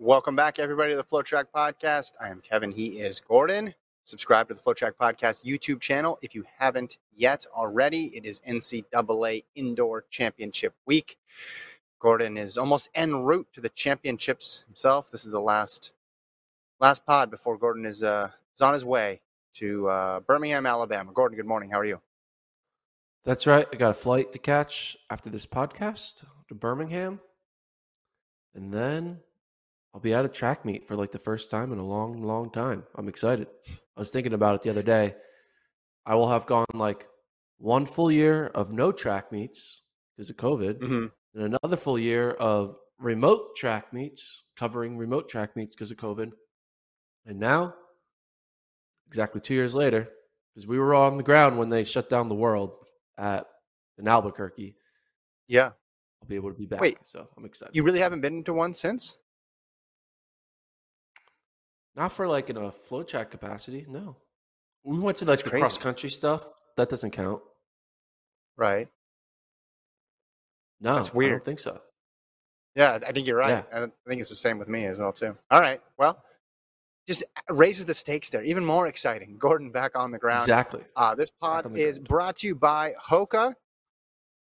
Welcome back, everybody, to the FloTrack Podcast. I am Kevin. He is Gordon. Subscribe to the FloTrack Podcast YouTube channel if you haven't yet already. It is NCAA Indoor Championship Week. Gordon is almost en route to the championships himself. This is the last last pod before Gordon is uh, is on his way to uh, Birmingham, Alabama. Gordon, good morning. How are you? That's right. I got a flight to catch after this podcast to Birmingham. And then I'll be at a track meet for like the first time in a long, long time. I'm excited. I was thinking about it the other day. I will have gone like one full year of no track meets because of COVID, Mm-hmm. and another full year of remote track meets, covering remote track meets because of COVID. And now, exactly two years later, because we were on the ground when they shut down the world at in Albuquerque, Yeah. I'll be able to be back. Wait, so I'm excited. You really haven't been to one since? Not for like in a FloTrack capacity. No, we went to like That's the crazy. cross country stuff. That doesn't count. Right. No, That's I weird. don't think so. Yeah, I think you're right. Yeah. I think it's the same with me as well too. All right. Well, just raises the stakes there. Even more exciting. Gordon back on the ground. Exactly. Uh, this pod is ground. brought to you by Hoka,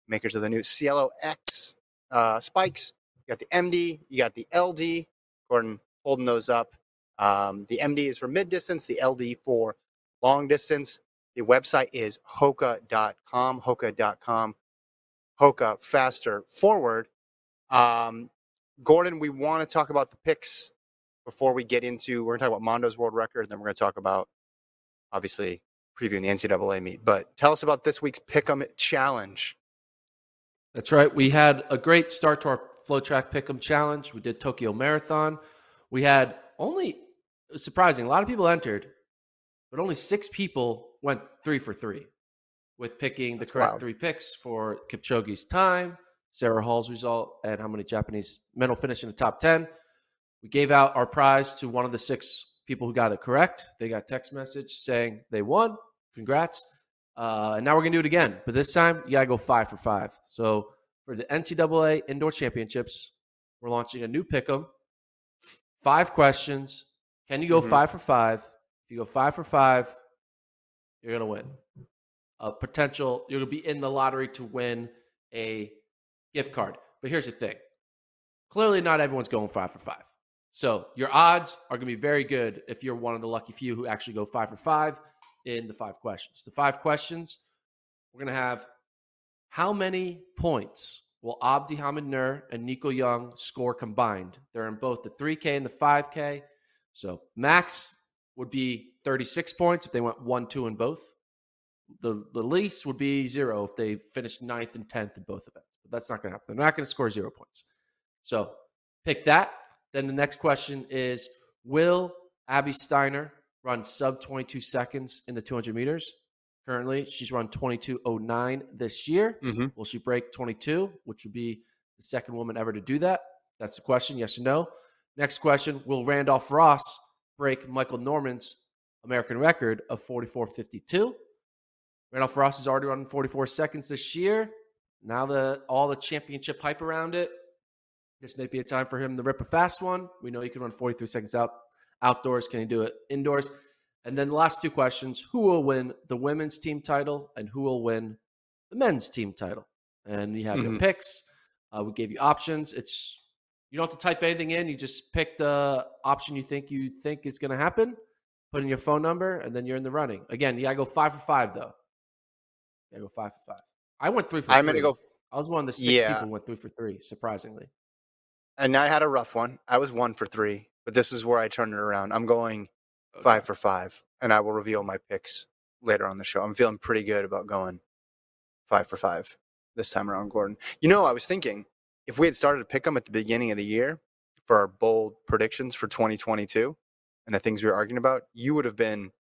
makers of the new Cielo X uh, spikes. You got the MD, you got the LD. Gordon holding those up. Um, the MD is for mid distance, the LD for long distance. The website is hoka.com, hoka.com, Hoka faster forward. Um, Gordon, we want to talk about the picks before we get into, we're going to talk about Mondo's world record, then we're going to talk about, obviously, previewing the NCAA meet. But tell us about this week's Pick'em Challenge. That's right. We had a great start to our FloTrack pick'em challenge. We did Tokyo Marathon. We had only it was surprising. A lot of people entered, but only six people went three for three with picking That's the correct wild. three picks for Kipchoge's time, Sarah Hall's result, and how many Japanese men will finish in the top ten. We gave out our prize to one of the six people who got it correct. They got text message saying they won. Congrats. Uh, and now we're gonna do it again, but this time you gotta go five for five. So for the NCAA Indoor Championships, we're launching a new pick'em. Five questions. Can you go Mhm. five for five? If you go five for five, you're gonna win. A potential, you're gonna be in the lottery to win a gift card. But here's the thing: clearly, not everyone's going five for five. So your odds are gonna be very good if you're one of the lucky few who actually go five for five in the five questions. The five questions, we're going to have how many points will Abdihamid Nur and Nico Young score combined? They're in both the 3K and the 5K. So max would be 36 points if they went 1, 2 in both. The, the least would be zero if they finished ninth and 10th in both events. But that's not going to happen. They're not going to score zero points. So pick that. Then the next question is Will Abby Steiner run sub 22 seconds in the 200 meters? Currently, she's run 22.09 this year. Mm-hmm. Will she break 22, which would be the second woman ever to do that? That's the question, yes or no. Next question Will Randolph Ross break Michael Norman's American record of 44.52? Randolph Ross has already run 44 seconds this year. Now the all the championship hype around it. This may be a time for him to rip a fast one. We know he can run 43 seconds out outdoors. Can he do it indoors? And then the last two questions who will win the women's team title and who will win the men's team title? And you have your Mhm. picks. Uh, we gave you options. It's you don't have to type anything in. You just pick the option you think you think is going to happen. Put in your phone number, and then you're in the running. Again, you got to go five for five though. You got to go five for five. I went three for I'm three. going to go, I was one of the six Yeah. people who went three for three. Surprisingly, and I had a rough one. I was one for three, but this is where I turned it around. I'm going Okay. five for five, and I will reveal my picks later on the show. I'm feeling pretty good about going five for five this time around, Gordon. You know, I was thinking if we had started to pick them at the beginning of the year for our bold predictions for 2022 and the things we were arguing about, you would have been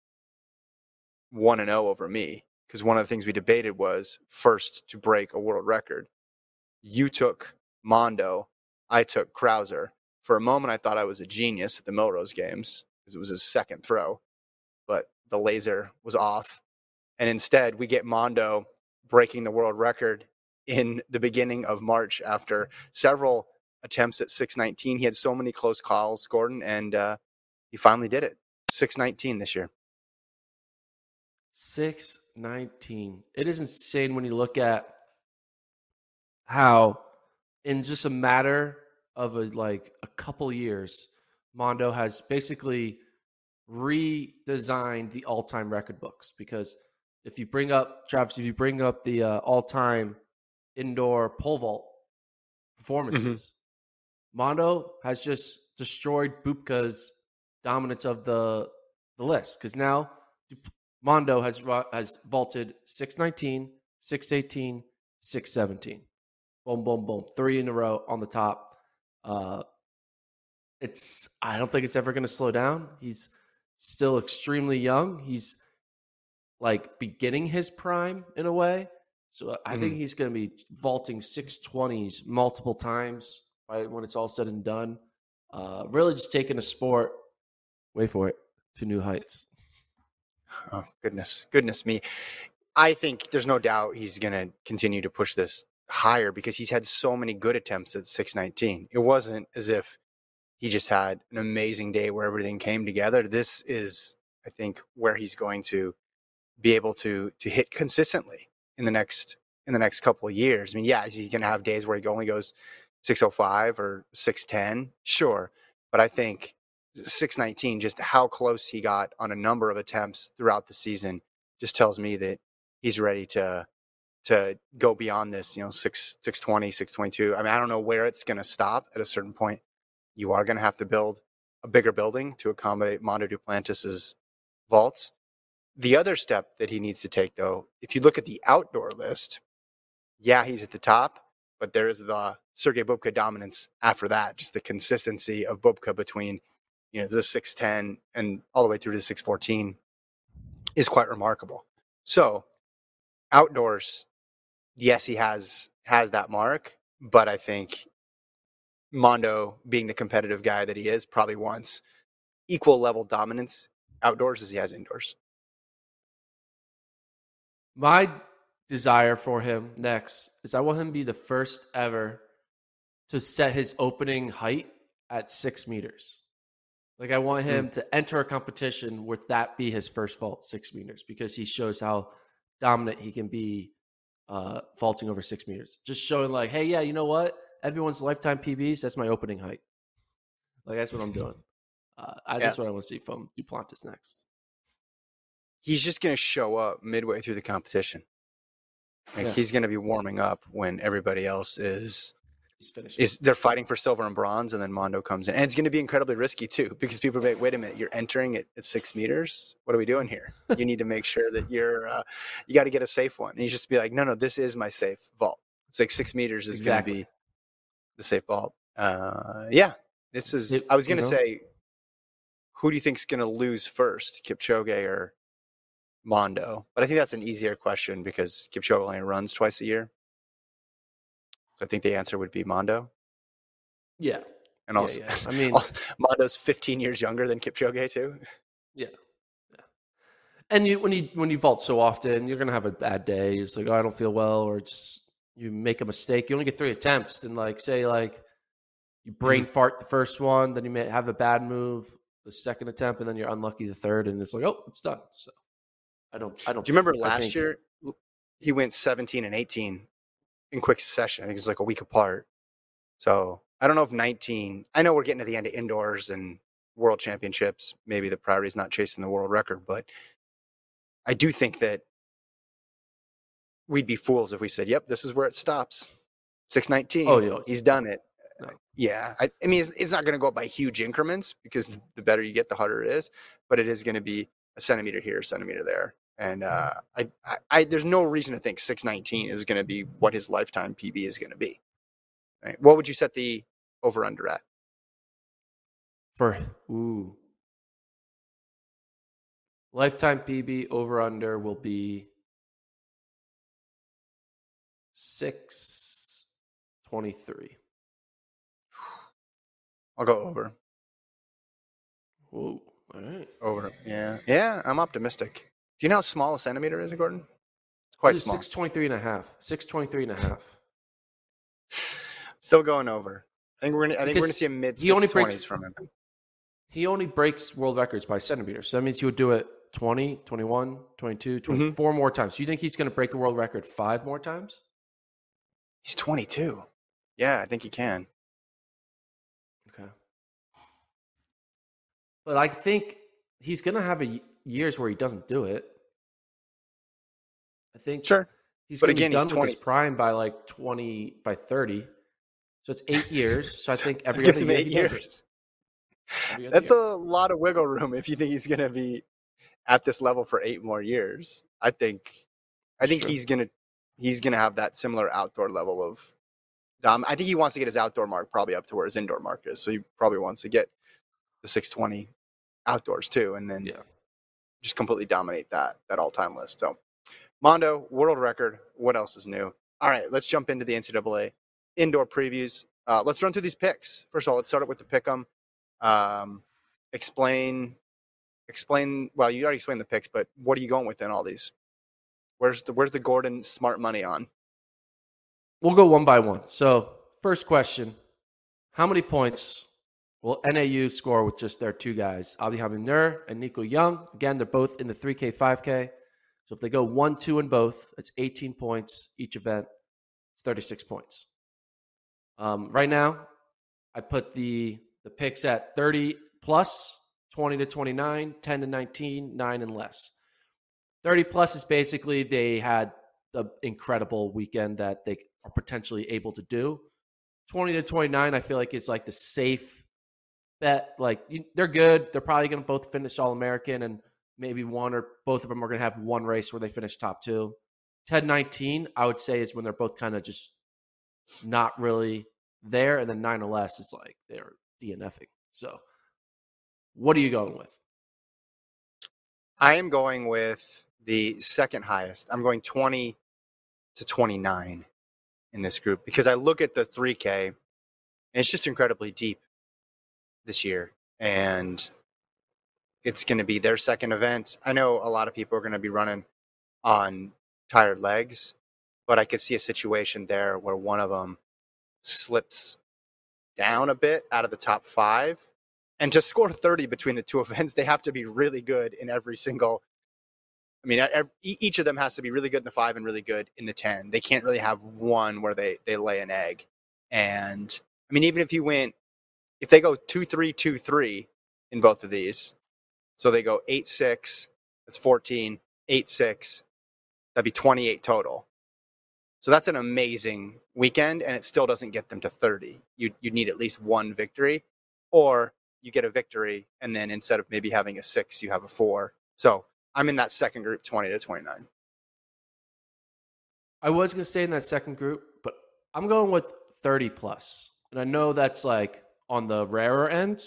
one and zero over me because one of the things we debated was first to break a world record. You took Mondo, I took Crouser. For a moment, I thought I was a genius at the Millrose games because it was his second throw, but the laser was off. And instead, we get Mondo breaking the world record in the beginning of March after several attempts at 619. He had so many close calls, Gordon, and uh, he finally did it. 619 this year. 619. It is insane when you look at how in just a matter of a, like a couple years, Mondo has basically redesigned the all-time record books because if you bring up Travis, if you bring up the uh, all-time indoor pole vault performances, mm-hmm. Mondo has just destroyed Bubka's dominance of the the list because now Mondo has has vaulted 619, 618, 617. Boom, boom, boom. Three in a row on the top. Uh, it's I don't think it's ever going to slow down. He's still extremely young. He's like beginning his prime in a way. So I mm think he's going to be vaulting 620s multiple times by when it's all said and done. Uh, really just taking a sport, wait for it, to new heights. Oh, goodness. Goodness me. I think there's no doubt he's going to continue to push this higher because he's had so many good attempts at 619. It wasn't as if he just had an amazing day where everything came together. This is, I think, where he's going to be able to to hit consistently in the next in the next couple of years. I mean, yeah, is he going to have days where he only goes 605 or 610? Sure, but I think 619, just how close he got on a number of attempts throughout the season, just tells me that he's ready to to go beyond this. You know, six 620, 622. I mean, I don't know where it's going to stop at a certain point you are going to have to build a bigger building to accommodate Mondo Duplantis's vaults. The other step that he needs to take, though, if you look at the outdoor list, yeah, he's at the top, but there is the Sergei Bubka dominance after that, just the consistency of Bubka between, you know, the 610 and all the way through to 614 is quite remarkable. So, outdoors, yes, he has has that mark, but I think Mondo, being the competitive guy that he is, probably wants equal level dominance outdoors as he has indoors. My desire for him next is I want him to be the first ever to set his opening height at six meters. Like I want him mm. to enter a competition where that be his first vault, six meters, because he shows how dominant he can be uh, vaulting over six meters. Just showing like, hey, yeah, you know what? everyone's lifetime PBs, that's my opening height. Like that's what I'm doing. Uh, I, yeah. That's what I want to see from Duplantis next. He's just going to show up midway through the competition. Like yeah. he's going to be warming up when everybody else is is they're fighting for silver and bronze, and then Mondo comes in, and it's going to be incredibly risky too because people are like, "Wait a minute, you're entering it at six meters. What are we doing here? you need to make sure that you're uh, you got to get a safe one." And you just be like, "No, no, this is my safe vault. It's like six meters is exactly. going to be the safe vault. Uh, yeah, this is. It, I was going to say, who do you think's going to lose first, Kipchoge or Mondo? But I think that's an easier question because Kipchoge only runs twice a year. So I think the answer would be Mondo. Yeah. And also, yeah, yeah. I mean, also, Mondo's 15 years younger than Kipchoge too. Yeah. yeah. And you, when you when you vault so often, you're gonna have a bad day. It's like, oh, I don't feel well, or just you make a mistake, you only get three attempts. Then, like, say, like, you brain mm-hmm. fart the first one, then you may have a bad move the second attempt, and then you're unlucky the third, and it's like, oh, it's done. So, I don't, I don't. Do you remember last think, year he went 17 and 18 in quick succession? I think it's like a week apart. So I don't know if 19. I know we're getting to the end of indoors and world championships. Maybe the priority is not chasing the world record, but I do think that we'd be fools if we said, "Yep, this is where it stops." Six nineteen. Oh, yeah, he's done it. No. Yeah, I, I, mean, it's, it's not going to go up by huge increments because mm-hmm. the better you get, the harder it is. But it is going to be a centimeter here, a centimeter there, and uh, I, I, I, there's no reason to think six nineteen is going to be what his lifetime PB is going to be. Right? What would you set the over under at? For ooh, lifetime PB over under will be six twenty three. I'll go over. Whoa. All right. Over. Yeah. Yeah, I'm optimistic. Do you know how small a centimeter is, Gordon? It's quite it's small. 623 and a half. 623 and a half. Still going over. I think we're gonna. I think we're gonna see a mid he only breaks- from him. He only breaks world records by centimeters. So that means he would do it 20, 21, 22, 24 mm-hmm. more times. Do you think he's going to break the world record five more times? He's twenty two. Yeah, I think he can. Okay. But I think he's going to have a years where he doesn't do it. I think Sure. he's But going to be again, he's done with his prime by like 20 by 30. So it's 8 years. So I think every gives him year eight he does it. years. That's year. a lot of wiggle room if you think he's gonna be at this level for eight more years. I think. I think Sure. he's gonna he's gonna have that similar outdoor level of. Dom. I think he wants to get his outdoor mark probably up to where his indoor mark is. So he probably wants to get the 620 outdoors too, and then Yeah. just completely dominate that that all time list. So Mondo world record. What else is new? All right, let's jump into the NCAA indoor previews. Uh, let's run through these picks. First of all, let's start with the pick 'em. Um, explain, explain. Well, you already explained the picks, but what are you going with in all these? Where's the Where's the Gordon smart money on? We'll go one by one. So, first question How many points will NAU score with just their two guys, Abdihamid Nur and Nico Young? Again, they're both in the 3K, 5K. So, if they go 1 2 in both, it's 18 points each event. It's 36 points. Um, right now, I put the, the picks at 30 plus, 20 to 29, 10 to 19, 9 and less. 30 plus is basically they had the incredible weekend that they are potentially able to do. 20 to 29, I feel like is like the safe bet. Like they're good. They're probably going to both finish All American, and maybe one or both of them are going to have one race where they finish top two. 10 19, I would say, is when they're both kind of just not really there. And then 9 or less is like they're DNFing. So, what are you going with? I am going with the second highest. I'm going 20 to 29 in this group because I look at the 3K and it's just incredibly deep this year. And it's going to be their second event. I know a lot of people are going to be running on tired legs, but I could see a situation there where one of them slips down a bit out of the top five. And to score 30 between the two events, they have to be really good in every single. I mean, ev- e- each of them has to be really good in the five and really good in the 10. They can't really have one where they, they lay an egg. And I mean, even if you went, if they go 2 3 2 3 in both of these, so they go 8 6, that's 14, 8 6, that'd be 28 total. So that's an amazing weekend, and it still doesn't get them to 30. You you need at least one victory, or you get a victory, and then instead of maybe having a six, you have a four. So I'm in that second group, 20 to 29. I was to stay in that second group, but I'm going with 30. And I know that's like on the rarer end.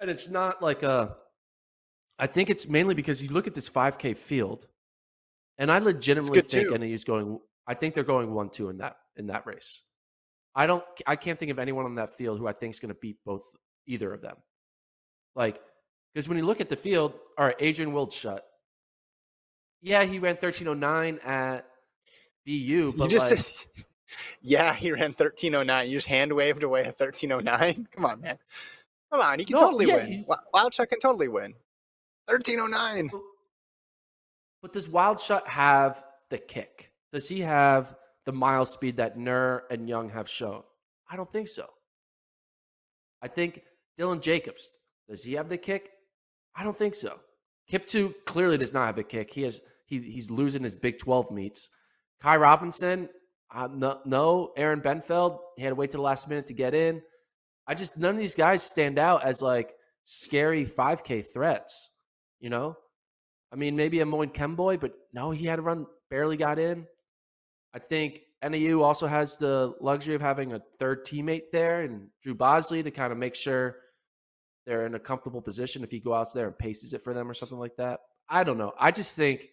And it's not like a, I think it's mainly because you look at this 5K field, and I legitimately think too. NAU's going, I think they're going 1 2 in that, in that race. I don't, I can't think of anyone on that field who I think is going to beat both, either of them. Like, because when you look at the field, all right, Adrian Wildschut, yeah, he ran 1309 at BU, but you just like, said, yeah, he ran 1309. You just hand waved away a 1309. Come on, man. Come on, he can No, totally yeah, win. he- Wi- Wildschut can totally win. 1309. But does Wildschut have the kick? Does he have the mile speed that Nur and Young have shown? I don't think so. I think Dylan Jacobs, does he have the kick? I don't think so. Kiptoo clearly does not have a kick. He has he, he's losing his Big 12 meets. Ky Robinson, no, no. Aaron Bienenfeld, he had to wait to the last minute to get in. I just none of these guys stand out as like scary 5K threats. You know, I mean, maybe a Moine Kemboi, but no, he had to run, barely got in. I think NAU also has the luxury of having a third teammate there and Drew Bosley to kind of make sure they're in a comfortable position if he goes out there and paces it for them or something like that. I don't know. I just think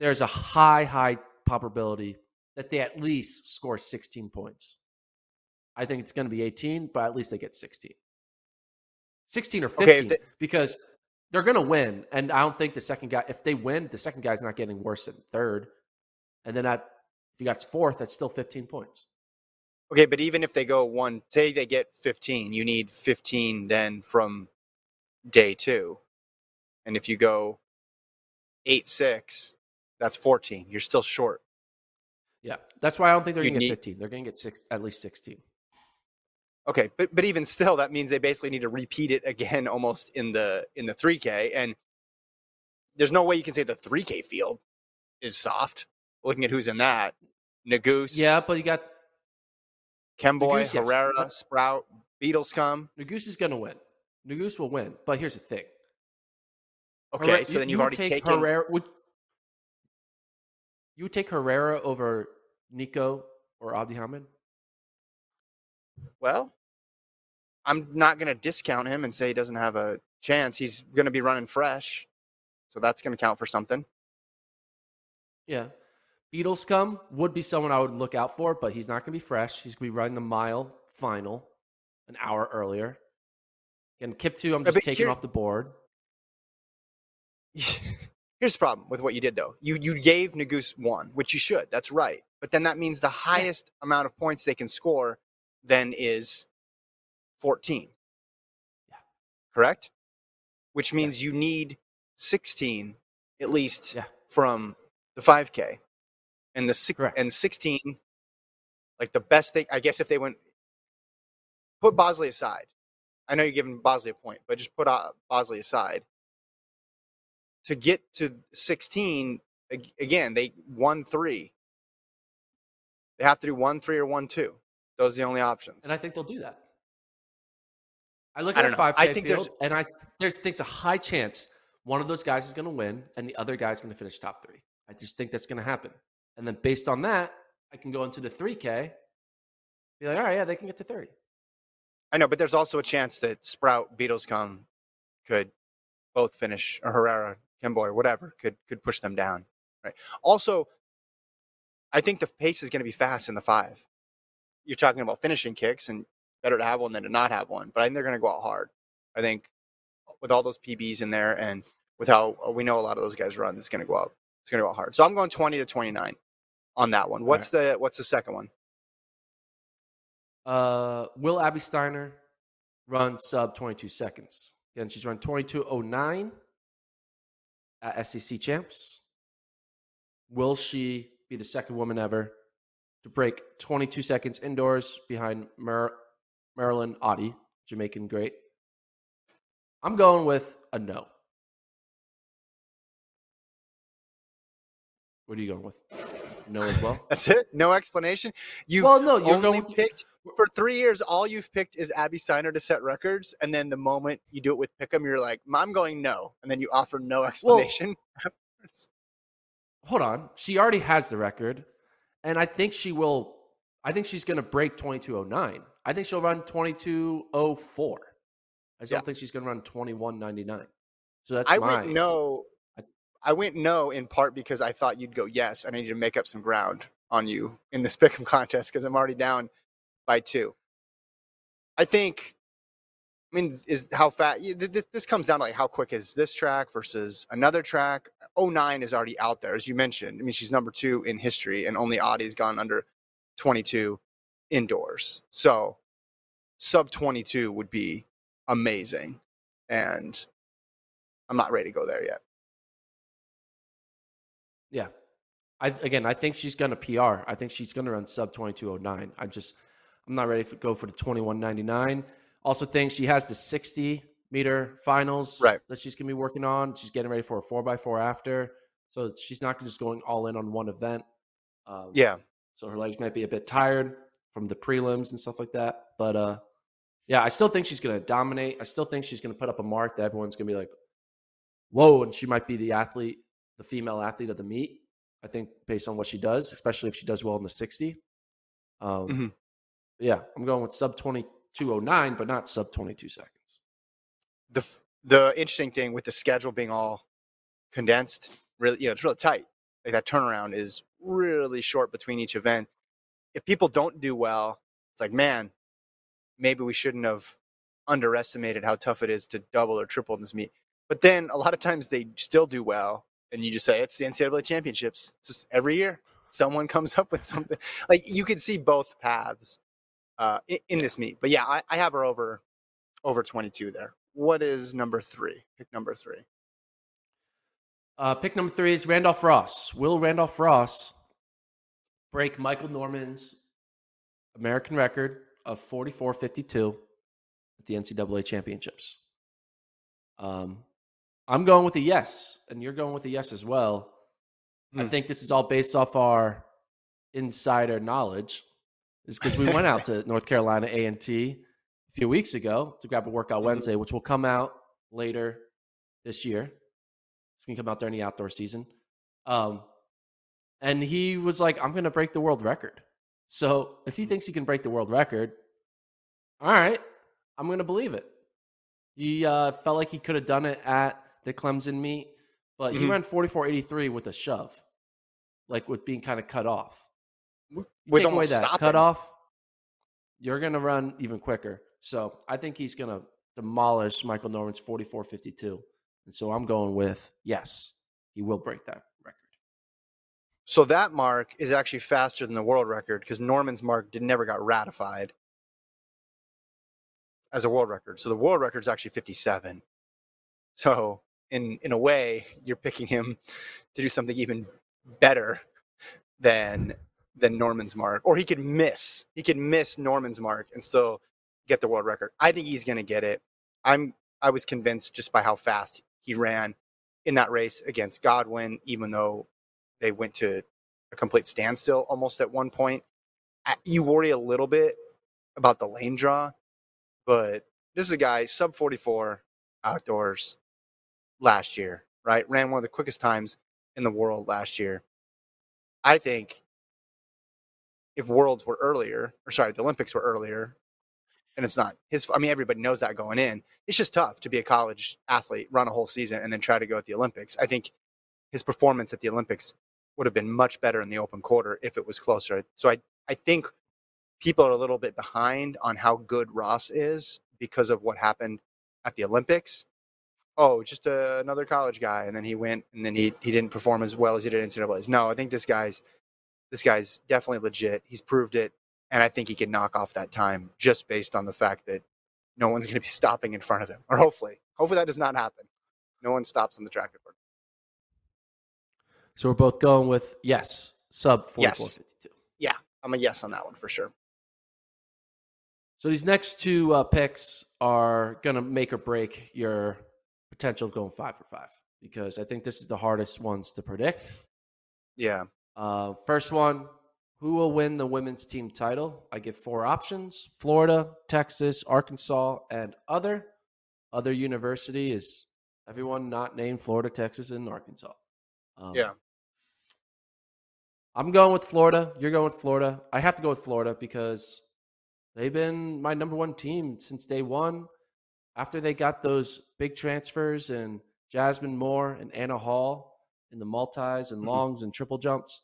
there's a high, high probability that they at least score 16 points. I think it's going to be 18, but at least they get 16. 16 or 15 Okay, they- because they're going to win. And I don't think the second guy, if they win, the second guy's not getting worse than third. And then at, if he got fourth, that's still 15 points. Okay, but even if they go one, say they get 15, you need 15 then from day two. And if you go 8 6, that's 14. You're still short. Yeah, that's why I don't think they're going to get 15. They're going to get six, at least 16. Okay, but but even still, that means they basically need to repeat it again, almost in the in the three K. And there's no way you can say the three K field is soft. Looking at who's in that, Nuguse, Yeah, but you got Kemboi, Nuguse. Herrera, But- Sprout, Beatles come. Nuguse is going to win. Nuguse will win. But here's the thing. Okay, Herrera- so you- then you you've would already take taken. Herrera. Would you would take Herrera over Nico or Abdihamid? Well, I'm not going to discount him and say he doesn't have a chance. He's going to be running fresh, so that's going to count for something. Yeah. Beadlescomb would be someone I would look out for, but he's not going to be fresh. He's going to be running the mile final an hour earlier. And Kiptoo, I'm just taking off the board. Here's the problem with what you did, though. You you gave Nuguse one, which you should. That's right. But then that means the highest amount of points they can score then is 14. Yeah. Correct? Which means you need 16 at least Yeah. from the 5K. And the six, and 16 like the best thing I guess if they went put Bosley aside. I know you're giving Bosley a point, but just put uh, Bosley aside to get to 16 again they won three they have to do one three or one two those are the only options And I think they'll do that. I look at don't a know. 5K I think there's- field, and I there's thinks a high chance one of those guys is going to win, and the other guy's going to finish top three. I just think that's going to happen. And then based on that, I can go into the 3K, be like, all right, yeah, they can get to 30. i know but there's also a chance that sprout Beadlescomb could both finish or herrera Kemboi whatever could could push them down right? Also i think the pace is going to be fast in the five. You're talking about finishing kicks and better to have one than to not have one but i think they're going to go out hard. I think with all those pbs in there and with how we know a lot of those guys run it's going to go out it's going to go out hard. So i'm going 20 to 29 on that one. What's the what's the second one? Uh, will Abby Steiner run sub 22 seconds? Again, she's run 22.09 at SEC champs. Will she be the second woman ever to break 22 seconds indoors behind Mar- Merlene Ottey, Jamaican great? I'm going with a no. What are you going with? No as well? that's it no explanation you've well, no, you're only going picked for three years. All you've picked is Abby Steiner to set records, and then the moment you do it with Pick'em, you're like, "I'm going no," and then you offer no explanation. afterwards. hold on. She already has the record, and I think she will. I think she's going to break twenty two oh nine. I think she'll run twenty two oh four. I just don't think she's going to run twenty one ninety nine. So that's I my went no. I- I went no in part because I thought you'd go yes, and I need to make up some ground on you in this Pick'em contest because I'm already down by two. I think. I mean, is how fast this, comes down to like how quick is this track versus another track. 09 is already out there, as you mentioned. I mean, she's number two in history, and only Ottey's gone under 22 indoors. So, sub 22 would be amazing, and I'm not ready to go there yet. yeah. I again, I think she's going to PR. I think she's going to run sub twenty two oh nine. I'm just I'm not ready to go for the twenty one ninety nine. Also, think she has the sixty meter finals Right. that she's going to be working on. She's getting ready for a four x four after, so she's not just going all in on one event. Um, Yeah, so her legs might be a bit tired from the prelims and stuff like that. But uh, yeah, I still think she's going to dominate. I still think she's going to put up a mark that everyone's going to be like, "Whoa!" And she might be the athlete, the female athlete of the meet. I think based on what she does, especially if she does well in the sixty. Um, Mhm. Yeah, I'm going with sub twenty two oh nine, but not sub twenty two seconds. the the interesting thing with the schedule being all condensed, really, you know, it's really tight. Like that turnaround is really short between each event. If people don't do well, it's like, man, maybe we shouldn't have underestimated how tough it is to double or triple this meet. But then a lot of times they still do well, and you just say it's the NCAA championships. It's just every year someone comes up with something. Like you could see both paths uh, in, in this meet. But yeah, I, I have her over over 22 there. What is number three? Pick number three. Uh, pick number three is Randolph Ross. Will Randolph Ross break Michael Norman's American record of 44 52 at the NCAA championships? Um, I'm going with a yes, and you're going with a yes as well. I Hmm. think this is all based off our insider knowledge, is because we went out to North Carolina A and T a few weeks ago to grab a workout Mhm. Wednesday, which will come out later this year. It's gonna come out during the outdoor season. Um, and he was like, "I'm gonna break the world record." So if he thinks he can break the world record, all right, I'm gonna believe it. He uh, felt like he could have done it at the Clemson meet, but he Mhm. ran 44.83 with a shove, like with being kind of cut off. With Take away almost that stopping. cut off, you're gonna run even quicker. So I think he's gonna demolish Michael Norman's 44.52, and so I'm going with yes, he will break that record. So that mark is actually faster than the world record because Norman's mark did never got ratified as a world record. So the world record is actually 57. So in in a way, you're picking him to do something even better than than Norman's mark, or he could miss. He could miss Norman's mark and still get the world record. I think he's going to get it. I'm I was convinced just by how fast he ran in that race against Godwin, even though they went to a complete standstill almost at one point. You worry a little bit about the lane draw, but this is a guy sub 44 outdoors last year, right? Ran one of the quickest times in the world last year. I think if worlds were earlier, or sorry, the Olympics were earlier, and it's not his, I mean, everybody knows that going in. It's just tough to be a college athlete, run a whole season, and then try to go at the Olympics. I think his performance at the Olympics would have been much better in the open quarter if it was closer. So I, I think people are a little bit behind on how good Ross is because of what happened at the Olympics. Oh, just a, another college guy, and then he went, and then he he didn't perform as well as he did in NCAA's. No, I think this guy's this guy's definitely legit. He's proved it, and I think he can knock off that time just based on the fact that no one's going to be stopping in front of him, or hopefully, hopefully that does not happen. No one stops on the track record. So we're both going with yes, sub 44.52. Yes. I'm a yes on that one for sure. So these next two uh, picks are going to make or break your potential of going five for five because I think this is the hardest ones to predict. Yeah. Uh, first one, who will win the women's team title? I give four options: Florida, Texas, Arkansas, and other. Other university is everyone not named Florida, Texas, and Arkansas. Um, Yeah. I'm going with Florida. You're going with Florida. I have to go with Florida because they've been my number one team since day one. After they got those big transfers and Jasmine Moore and Anna Hall in the multis and Mhm. longs and triple jumps,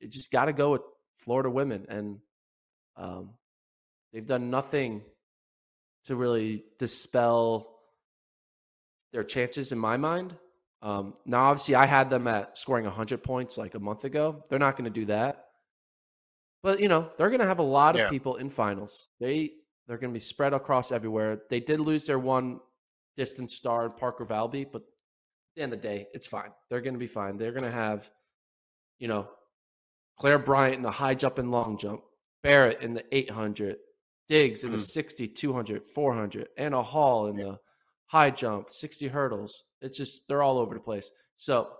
you just got to go with Florida women. And um, they've done nothing to really dispel their chances in my mind. Um, now, obviously, I had them at scoring 100 points like a month ago. They're not going to do that. But, you know, they're going to have a lot of Yeah. people in finals. They, they're going to be spread across everywhere. They did lose their one distance star in Parker Valby, but the end of the day, it's fine. They're going to be fine. They're going to have, you know, Claire Bryant in the high jump and long jump, Barrett in the 800, Diggs in the Mhm. 60, 200, 400, Anna Hall in the high jump, 60 hurdles. It's just, they're all over the place. So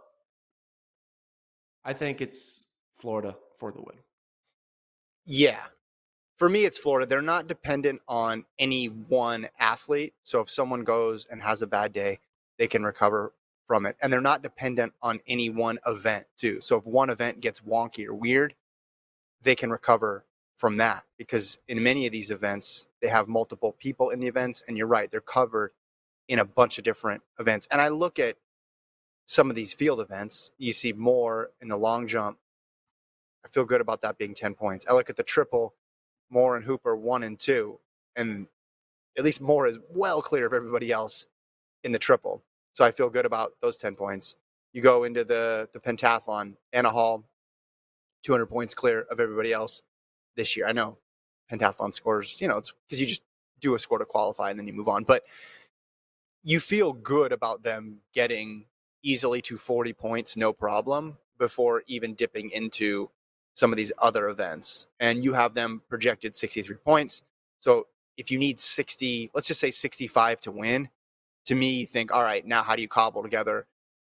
I think it's Florida for the win. Yeah. For me, it's Florida. They're not dependent on any one athlete. So if someone goes and has a bad day, they can recover from it. And they're not dependent on any one event, too. So if one event gets wonky or weird, they can recover from that because in many of these events, they have multiple people in the events. And you're right, they're covered in a bunch of different events. And I look at some of these field events, you see more in the long jump. I feel good about that being 10 points. I look at the triple, Moore and Hooper one and two, and at least Moore is well clear of everybody else in the triple. So I feel good about those 10 points. You go into the, the pentathlon, Anna Hall, 200 points clear of everybody else this year. I know pentathlon scores, you know, it's because you just do a score to qualify and then you move on. But you feel good about them getting easily to 40 points, no problem, before even dipping into some of these other events. And you have them projected 63 points. So if you need 60, let's just say 65 to win, to me, you think, all right, now how do you cobble together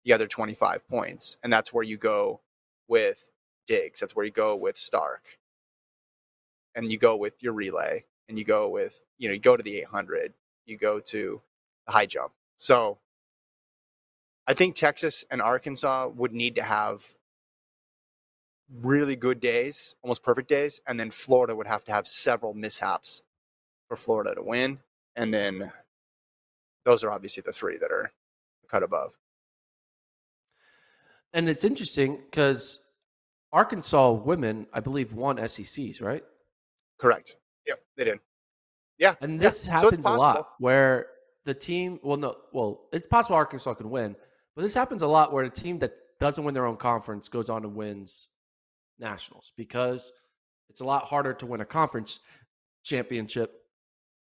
the other 25 points? And that's where you go with Diggs. That's where you go with Stark. And you go with your relay and you go with, you know, you go to the 800, you go to the high jump. So I think Texas and Arkansas would need to have really good days, almost perfect days, and then Florida would have to have several mishaps for Florida to win. And then those are obviously the three that are cut above. And it's interesting because Arkansas women, I believe, won SECs, right? Correct. Yep, they did. Yeah. And this yeah. happens so a lot where the team, well, no, well, it's possible Arkansas can win, but this happens a lot where a team that doesn't win their own conference goes on and wins nationals because it's a lot harder to win a conference championship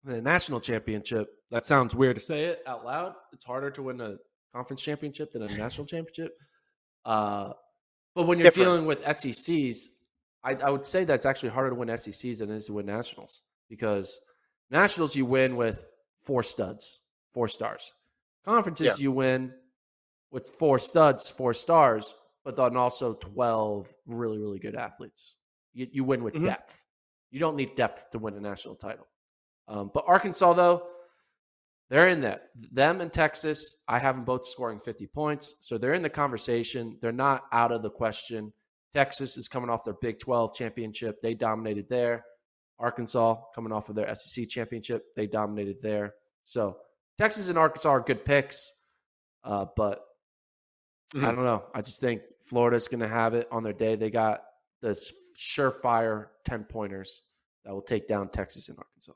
a national championship. That sounds weird to say it out loud. It's harder to win a conference championship than a national championship. Uh, but when you're Different. dealing with SECs, I, I, would say that's actually harder to win SECs than it is to win nationals because nationals you win with four studs, four stars. Conferences yeah. you win with four studs, four stars, but then also 12 really, really good athletes. You, you win with mm-hmm. depth. You don't need depth to win a national title. Um, but Arkansas, though, they're in that. Them and Texas, I have them both scoring 50 points. So they're in the conversation. They're not out of the question. Texas is coming off their Big 12 championship. They dominated there. Arkansas coming off of their SEC championship. They dominated there. So Texas and Arkansas are good picks. Uh, but mm-hmm. I don't know. I just think Florida's going to have it on their day. They got the surefire 10 pointers that will take down Texas and Arkansas.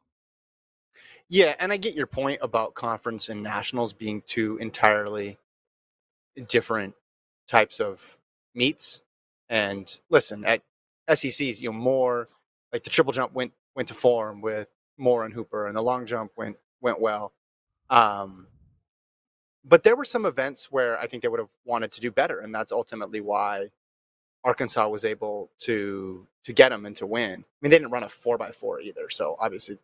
Yeah, and I get your point about conference and nationals being two entirely different types of meets. And listen, at SECs, you know, more like the triple jump went went to form with Moore and Hooper, and the long jump went went well. Um, but there were some events where I think they would have wanted to do better, and that's ultimately why Arkansas was able to to get them and to win. I mean, they didn't run a four by four either, so obviously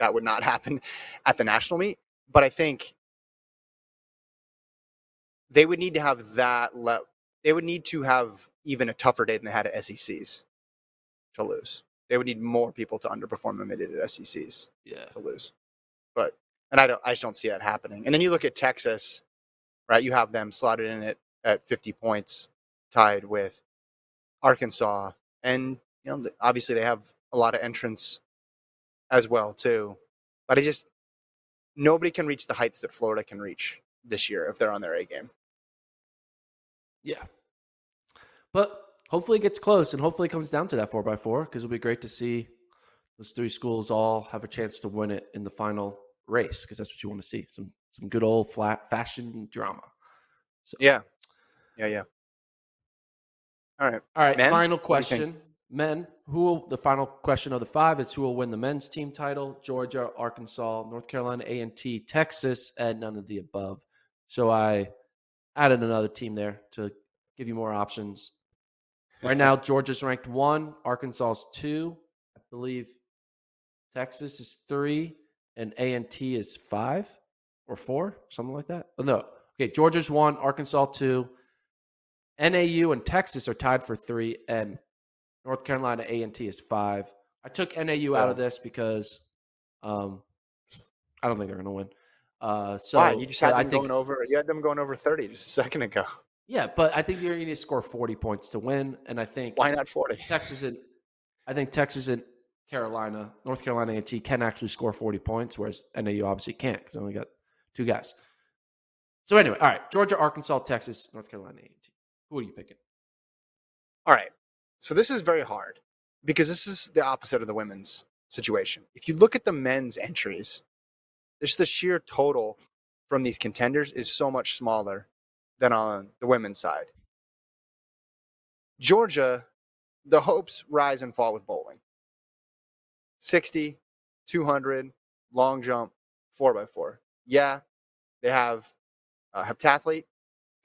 that would not happen at the national meet. But I think they would need to have that. Le- they would need to have even a tougher day than they had at SECs to lose. They would need more people to underperform than they did at SECs yeah. to lose. But and I don't, I just don't see that happening. And then you look at Texas, right? You have them slotted in at at 50 points, tied with Arkansas, and you know obviously they have a lot of entrants as well too. But I just nobody can reach the heights that Florida can reach this year if they're on their A game. Yeah. But hopefully it gets close and hopefully it comes down to that 4 by 4 because it'll be great to see those three schools all have a chance to win it in the final race because that's what you want to see. Some some good old flat fashion drama. So Yeah. Yeah, yeah. All right. All right, final question men, who will the final question of the five is who will win the men's team title? Georgia, Arkansas, North Carolina, A and T, Texas, and none of the above. So I added another team there to give you more options. Right now, Georgia's ranked one, Arkansas's two, I believe Texas is three, and A and T is five or four, something like that. Oh, no, okay, Georgia's one, Arkansas two, NAU and Texas are tied for three, and North Carolina A and T is five. I took NAU out of this because um, I don't think they're going to win. Uh, so Why? You just had them I think, going over. You had them going over thirty just a second ago. Yeah, but I think you're going to score forty points to win, and I think why not forty? Texas and I think Texas and Carolina, North Carolina A and T can actually score forty points, whereas NAU obviously can't because they only got two guys. So anyway, all right, Georgia, Arkansas, Texas, North Carolina A and T. Who are you picking? All right. So this is very hard because this is the opposite of the women's situation. If you look at the men's entries, just the sheer total from these contenders is so much smaller than on the women's side. Georgia, the hopes rise and fall with Boling. 60, 200, long jump, 4x4. Yeah, they have a heptathlete,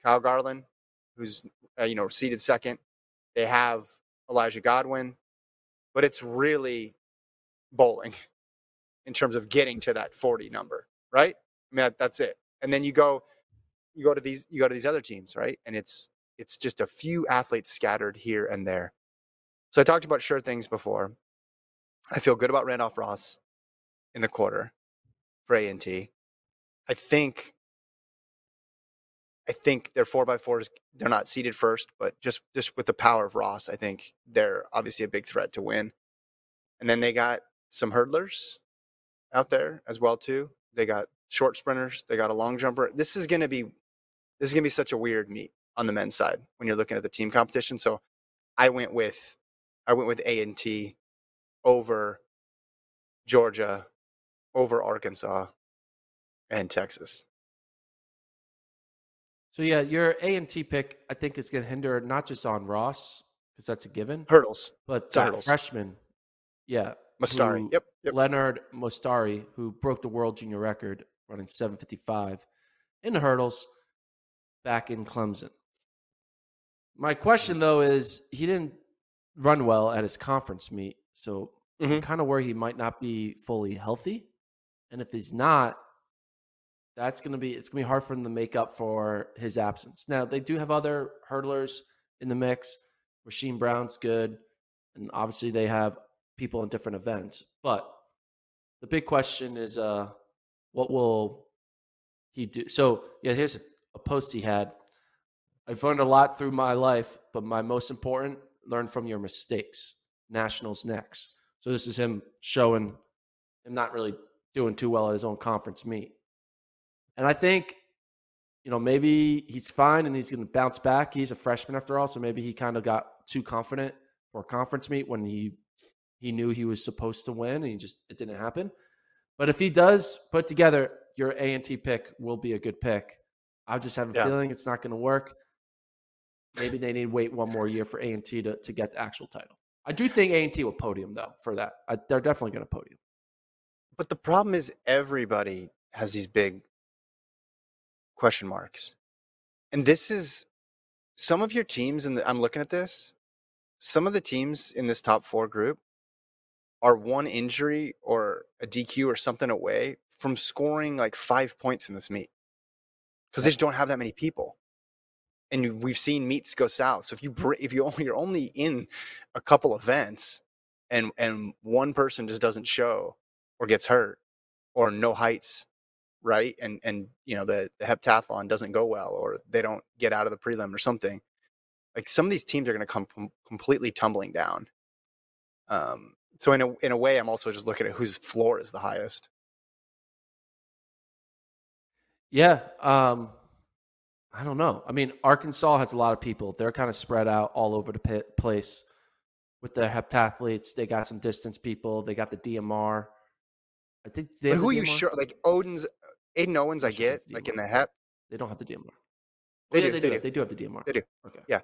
Kyle Garland, who's uh, you know seated second. They have Elija Godwin, but it's really Boling in terms of getting to that 40 number, right? I mean that, that's it. And then you go you go to these you go to these other teams, right? And it's it's just a few athletes scattered here and there. So I talked about sure things before. I feel good about Randolph Ross in the quarter for A and think I think their four by fours they're not seated first, but just just with the power of Ross, I think they're obviously a big threat to win. And then they got some hurdlers out there as well too. They got short sprinters, they got a long jumper. This is to be this is to be such a weird meet on the men's side when you're looking at the team competition. So I went with I went with A and T over Georgia, over Arkansas, and Texas. So yeah, your A and T pick, I think, is going to hinder not just on Ross because that's a given, Hurdles, but that hurdles. freshman, yeah, Mustari. who- Yep, yep. Leonard Mostari, who broke the world junior record running 755 in the hurdles back in Clemson. My question though is he didn't run well at his conference meet, so I'm Mhm. kind of worried he might not be fully healthy. And if he's not, that's gonna be it's gonna be hard for him to make up for his absence. Now they do have other hurdlers in the mix. Rasheem Brown's good, and obviously they have people in different events. But the big question is, uh, what will he do? So yeah, here's a, a post he had. I've learned a lot through my life, but my most important, learn from your mistakes. Nationals next. So this is him showing him not really doing too well at his own conference meet. And I think, you know, maybe he's fine and he's going to bounce back. He's a freshman after all, so maybe he kind of got too confident for a conference meet when he he knew he was supposed to win and he just it didn't happen. But if he does put together your A and T pick will be a good pick. I just have a Yeah. feeling it's not going to work. Maybe they need to wait one more year for A and T to, to get the actual title. I do think A and T will podium though for that. I, they're definitely going to podium. But the problem is everybody has these big question marks. And this is some of your teams and I'm looking at this, some of the teams in this top 4 group are one injury or a DQ or something away from scoring like 5 points in this meet. Cuz they just don't have that many people. And we've seen meets go south. So if you br- if you only, you're only in a couple events and and one person just doesn't show or gets hurt or no heights right and and you know the, the heptathlon doesn't go well or they don't get out of the prelim or something like some of these teams are going to come com- completely tumbling down um so in a in a way i'm also just looking at whose floor is the highest Yeah. Um, I don't know. I mean, Arkansas has a lot of people. They're kind of spread out all over the place with their heptathletes. They got some distance people. They got the DMR. I think they but who are you DMR? sure like odin's Ayden Owens i They should have get like in the hep They don't have the DMR. They yeah, do, They, they do. do. They do have the DMR. They do. Okay. Yeah.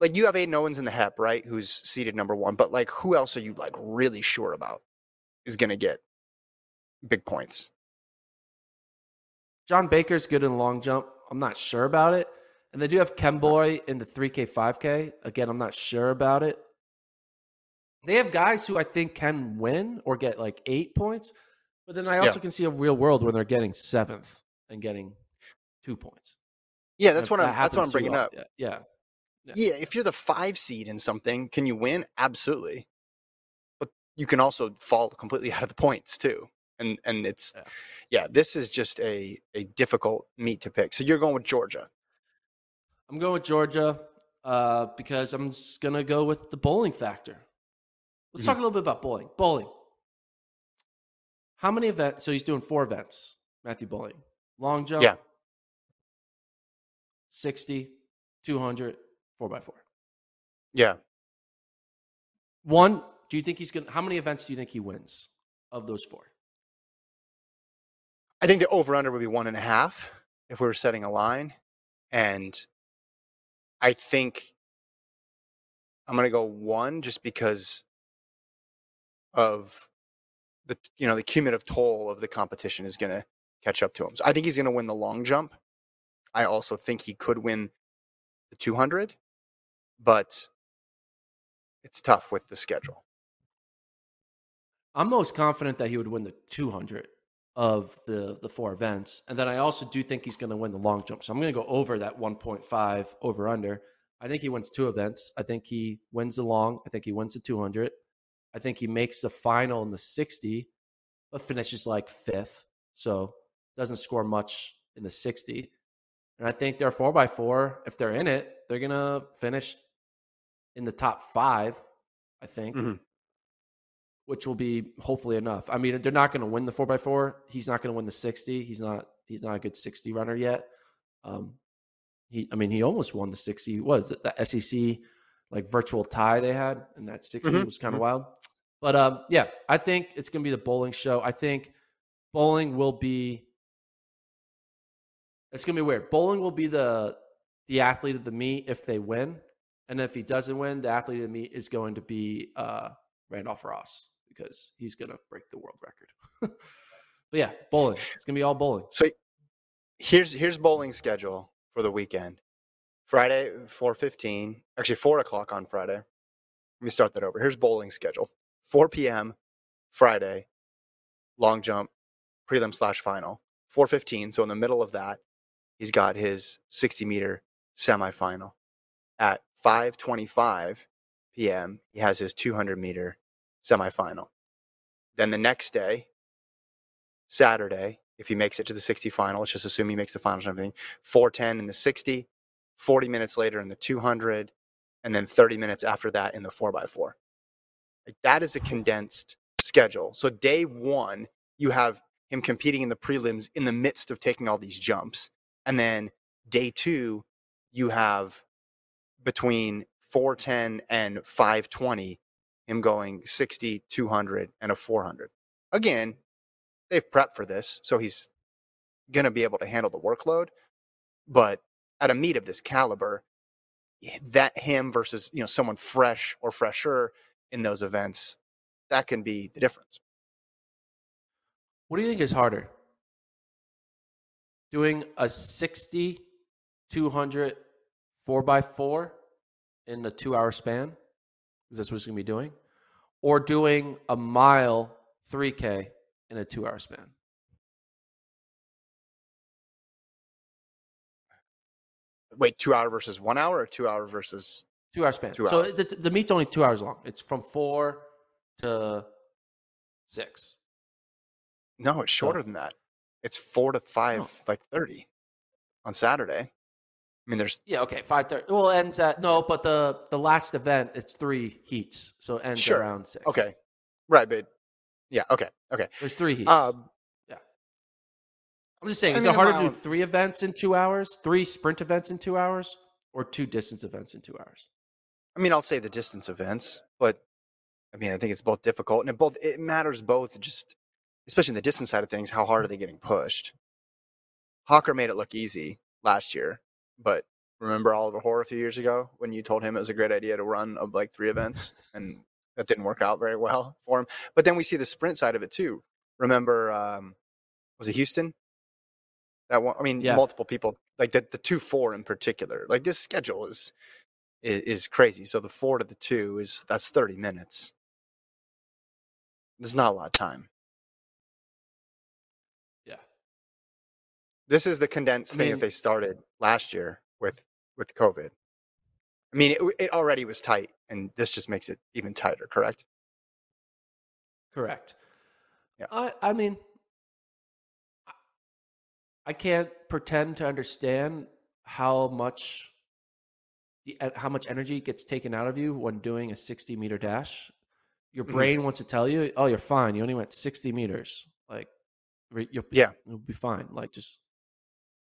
Like you have Ayden Owens in the hep right who's seated number one but like who else are you like really sure about is going to get big points John Baker's good in long jump. I'm not sure about it. And they do have Kemboi in the 3K, 5K. Again, I'm not sure about it. They have guys who I think can win or get like eight points. But then I also Yeah. can see a real world where they're getting seventh and getting two points. yeah that's If what i'm that's what i'm bringing well, up Yeah. yeah. Yeah. If you're the five seed in something, can you win? Absolutely. But you can also fall completely out of the points too. And and it's Yeah. yeah, this is just a a difficult meet to pick. So you're going with Georgia. I'm going with Georgia uh, because I'm just going to go with the Boling factor. Let's Mhm. talk a little bit about Boling. Boling. How many events? So he's doing four events, Matthew Boling. Long jump. Yeah. 60, 200, 4x4. Yeah. One, do you think he's going to, how many events do you think he wins of those four? I think the over under would be one and a half if we were setting a line. And I think I'm gonna go one just because of the you know the cumulative toll of the competition is going to catch up to him. So I think he's going to win the long jump. I also think he could win the 200, but it's tough with the schedule. I'm most confident that he would win the 200 of the the four events, and then I also do think he's going to win the long jump. So I'm going to go over that 1.5 over under. I think he wins two events. I think he wins the long. I think he wins the 200. I think he makes the final in the 60, but finishes like fifth. So doesn't score much in the 60. And I think they're four by four. If they're in it, they're gonna finish in the top five. I think, mm-hmm. which will be hopefully enough. I mean, they're not going to win the four by four. He's not going to win the 60. He's not. He's not a good 60 runner yet. Um, he, I mean, he almost won the 60. Was it the SEC like virtual tie they had, and that 60 mm-hmm. was kind of mm-hmm. wild. But um, yeah, I think it's going to be the Boling show. I think Boling will be. It's going to be weird. Boling will be the the athlete of the meet if they win, and if he doesn't win, the athlete of the meet is going to be uh, Randolph Ross because he's going to break the world record. but yeah, Boling. It's going to be all Boling. So here's here's Boling schedule for the weekend. Friday, uh, four fifteen. Actually, four o'clock on Friday. Let me start that over. Here's Boling schedule. 4 p.m. Friday, long jump, prelim slash final. 415. So in the middle of that, he's got his 60 meter semifinal. At 525 p.m., he has his 200 meter semifinal. Then the next day, Saturday, if he makes it to the 60 final, let's just assume he makes the finals and everything, 410 in the 60, 40 minutes later in the 200, and then 30 minutes after that in the 4x4. Like that is a condensed schedule. So day one, you have him competing in the prelims in the midst of taking all these jumps. And then day two, you have between 410 and 520, him going 60, 200, and a 400. Again, they've prepped for this, so he's going to be able to handle the workload. But at a meet of this caliber, that him versus you know someone fresh or fresher in those events, that can be the difference. What do you think is harder? Doing a 60, 200, 4x4 in a two hour span, because that's what he's going to be doing, or doing a mile 3K in a two hour span? Wait, two hour versus one hour or two hour versus Two hour span. Two so the, the meet's only two hours long. It's from four to six. No, it's shorter so, than that. It's four to five, oh. like thirty, on Saturday. I mean, there's yeah, okay, five thirty. Well, ends at no, but the the last event it's three heats, so it ends sure. around six. Okay, right, but yeah, okay, okay. There's three heats. Um, I'm just saying, I is it harder to do three events in two hours, three sprint events in two hours, or two distance events in two hours? I mean, I'll say the distance events, but I mean, I think it's both difficult and it both it matters both. Just especially in the distance side of things, how hard are they getting pushed? Hocker made it look easy last year, but remember Oliver Hoare a few years ago when you told him it was a great idea to run of like three events and that didn't work out very well for him. But then we see the sprint side of it too. Remember, um, was it Houston? That one, I mean, yeah. multiple people like the the two four in particular. Like this schedule is is, is crazy. So the four to the two is that's 30 minutes. There's not a lot of time. Yeah. This is the condensed I thing mean, that they started last year with with COVID. I mean, it, it already was tight, and this just makes it even tighter. Correct. Correct. Yeah. I I mean, I can't pretend to understand how much how much energy gets taken out of you when doing a 60 meter dash. Your mm-hmm. brain mm-hmm. wants to tell you, "Oh, you're fine. You only went 60 meters. Like, you'll be, yeah, you'll be fine. Like, just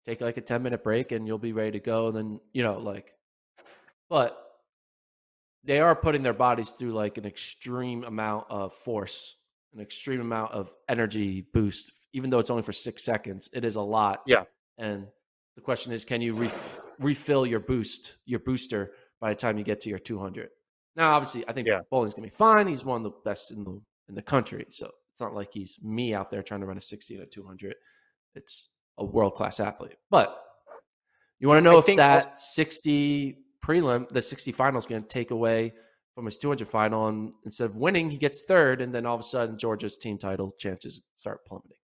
take like a 10 minute break and you'll be ready to go." And then you know, like, but they are putting their bodies through like an extreme amount of force, an extreme amount of energy boost. Even though it's only for six seconds, it is a lot. Yeah, and the question is, can you ref- refill your boost, your booster, by the time you get to your 200? Now, obviously, I think yeah. Boling's gonna be fine. He's one of the best in the in the country, so It's not like he's me out there trying to run a 60 and a 200. It's a world class athlete. But you want to know I if that also- 60 prelim, the 60 final is going to take away from his 200 final. And instead of winning, he gets third. And then all of a sudden, Georgia's team title chances start plummeting.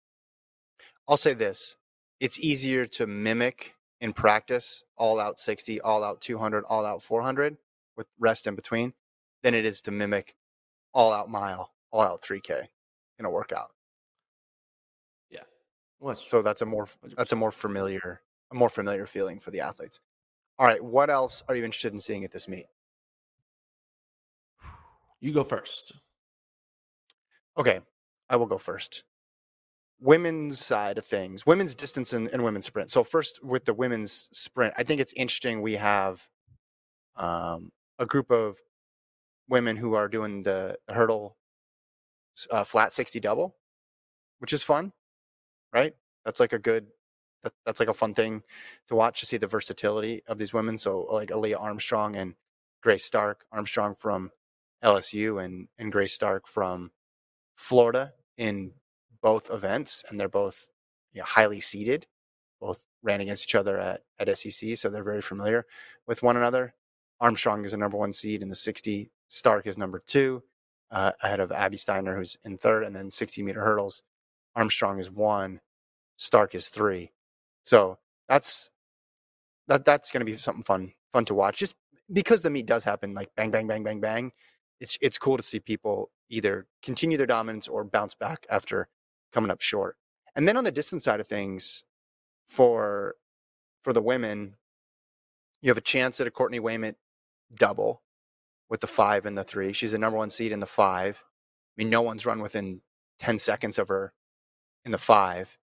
I'll say this: it's easier to mimic in practice all out 60, all out 200, all out 400 with rest in between than it is to mimic all out mile, all out 3K in a workout. Well, that's So that's a more that's a more familiar a more familiar feeling for the athletes. All right, what else are you interested in seeing at this meet? You go first. Okay, I will go first. Women's side of things, women's distance and, and women's sprint. So first with the women's sprint, I think it's interesting we have um, a group of women who are doing the hurdle uh, flat 60 double, which is fun, right? That's like a good, that, that's like a fun thing to watch to see the versatility of these women. So like Alia Armstrong and Grace Stark, Armstrong from LSU and, and Grace Stark from Florida in both events, and they're both you know, highly seeded. Both ran against each other at, at SEC, so they're very familiar with one another. Armstrong is the number one seed in the 60. Stark is number two, uh, ahead of Abby Steiner, who's in third, and then 60 meter hurdles. Armstrong is one, Stark is three. So that's that that's going to be something fun fun to watch. Just because the meet does happen like bang bang bang bang bang, it's it's cool to see people either continue their dominance or bounce back after coming up short. And then on the distance side of things, for for the women, you have a chance at a Courtney Wayment double with the five and the three. She's the number one seed in the five. I mean, no one's run within 10 seconds of her in the five.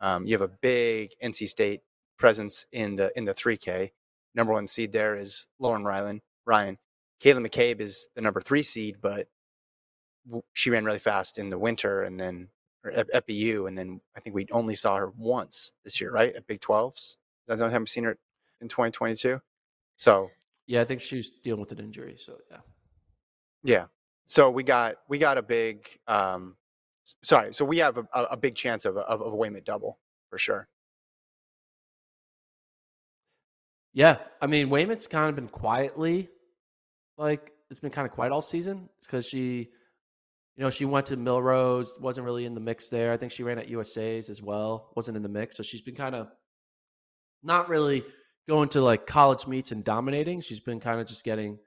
Um, you have a big NC State presence in the in the 3K. Number one seed there is Lauren Ryan. Ryan. Kayla McCabe is the number three seed, but she ran really fast in the winter and then or at, BU, and then I think we only saw her once this year, right? At Big 12s. That's the only time we've seen her in 2022. So Yeah, I think she's dealing with an injury. So, yeah. yeah. So we got we got a big um sorry, so we have a, a big chance of a, of a Wayment double for sure. Yeah, I mean, Wayment's kind of been quietly, like it's been kind of quiet all season because she, you know, she went to Millrose, wasn't really in the mix there. I think she ran at USA's as well, wasn't in the mix, so she's been kind of not really going to like college meets and dominating. She's been kind of just getting,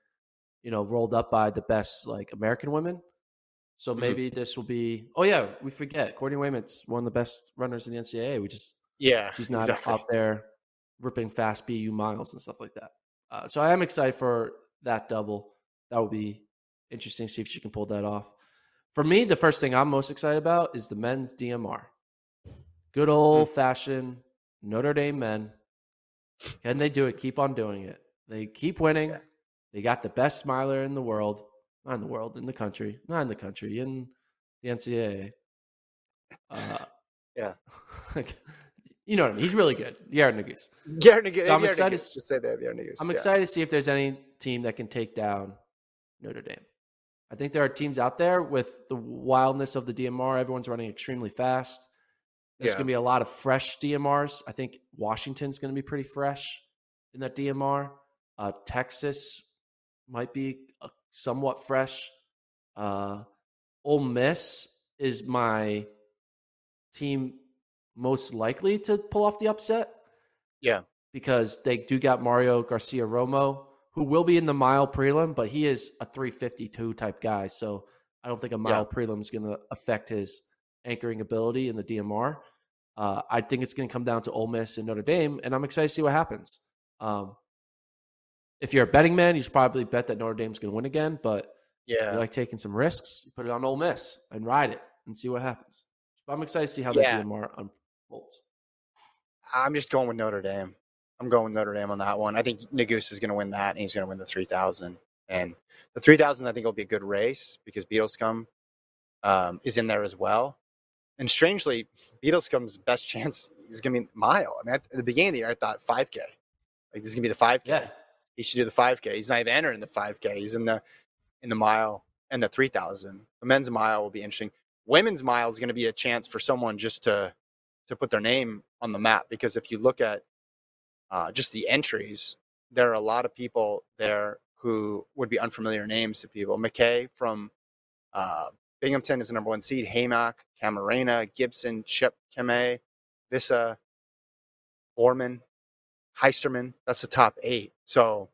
you know, rolled up by the best like American women. So Mhm. maybe this will be. Oh yeah, we forget Courtney Wayment's one of the best runners in the NCAA. We just Yeah. she's not exactly. out there ripping fast BU miles and stuff like that. Uh, so I am excited for that double. That will be interesting to see if she can pull that off. For me, the first thing I'm most excited about is the men's DMR. Good old fashioned Notre Dame men. Can they do it? Keep on doing it. They keep winning. Yeah. They got the best smiler in the world. Not in the world, in the country. Not in the country, in the NCAA. Uh, Yeah. you know what I mean. He's really good. Nuguse. Garrett Nugget, So I'm excited- say Garrett I'm yeah. excited to see if there's any team that can take down Notre Dame. I think there are teams out there with the wildness of the DMR. Everyone's running extremely fast. There's Yeah. going to be a lot of fresh DMRs. I think Washington's going to be pretty fresh in that DMR. Uh, Texas might be uh, somewhat fresh. Uh, Ole Miss is my team most likely to pull off the upset Yeah. because they do got Mario Garcia Romo, who will be in the mile prelim, but he is a 352 type guy. So I don't think a mile prelim is going to affect his anchoring ability in the DMR. Uh, I think it's going to come down to Ole Miss and Notre Dame, and I'm excited to see what happens. Um, if you're a betting man, you should probably bet that Notre Dame's going to win again. But Yeah. you like taking some risks, you put it on Ole Miss and ride it and see what happens. But I'm excited to see how Yeah. that DMR unfolds. I'm just going with Notre Dame. I'm going with Notre Dame on that one. I think Nuguse is going to win that, and he's going to win the 3,000. And the 3,000, I think, will be a good race because Beadlescomb um, is in there as well. And strangely, Beadlescomb's best chance is going to be mile. I mean, at the beginning of the year, I thought 5K. Like, this is going to be the 5K. Yeah. He should do the 5K. He's not even entering the 5K. He's in the in the mile and the 3,000. The men's mile will be interesting. women's mile is going to be a chance for someone just to to put their name on the map because if you look at uh, just the entries, there are a lot of people there who would be unfamiliar names to people. McKay from uh, Binghamton is the number one seed. Haymack, Camarena, Gibson, Chip Keme, Vissa, Borman, Heisterman. That's the top eight. So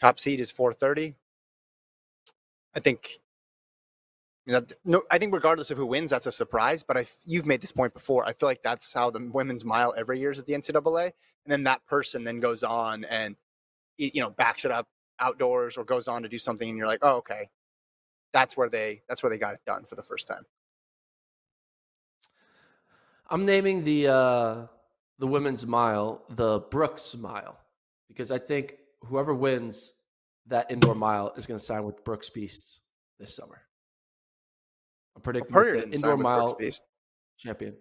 top seed is 430. I think you know, no, I think regardless of who wins, that's a surprise. But I, you've made this point before. I feel like that's how the women's mile every year is at the NCAA, and then that person then goes on and you know backs it up outdoors or goes on to do something, and you're like, oh, okay, that's where they that's where they got it done for the first time. I'm naming the uh, the women's mile the Brooks mile because I think whoever wins that indoor mile is going to sign with Brooks Beasts this summer. I'm predicting the indoor mile champion.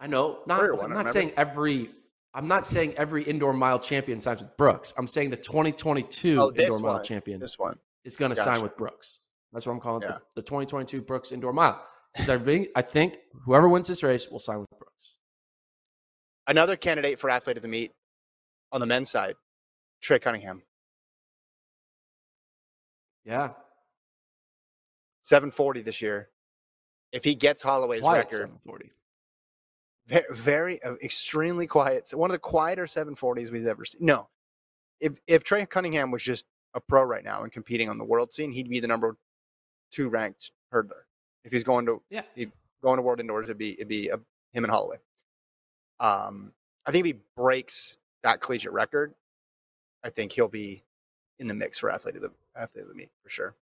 I know. Not, I'm not saying every. I'm not saying every indoor mile champion signs with Brooks. I'm saying the 2022 oh, indoor mile champion. This one is going to gotcha. sign with Brooks. That's what I'm calling yeah. the, the 2022 Brooks indoor mile. Because I think, I think whoever wins this race will sign with Brooks. Another candidate for athlete of the meet on the men's side, Trey Cunningham. Yeah, 740 this year. If he gets Holloway's quiet record, 740. Very, very uh, extremely quiet. One of the quieter 740s we've ever seen. No, if if Trey Cunningham was just a pro right now and competing on the world scene, he'd be the number two ranked hurdler. If he's going to yeah, going to world indoors, it'd be it'd be a, uh, him and Holloway. Um, I think if he breaks that collegiate record, I think he'll be in the mix for athlete of the athlete of the meet for sure.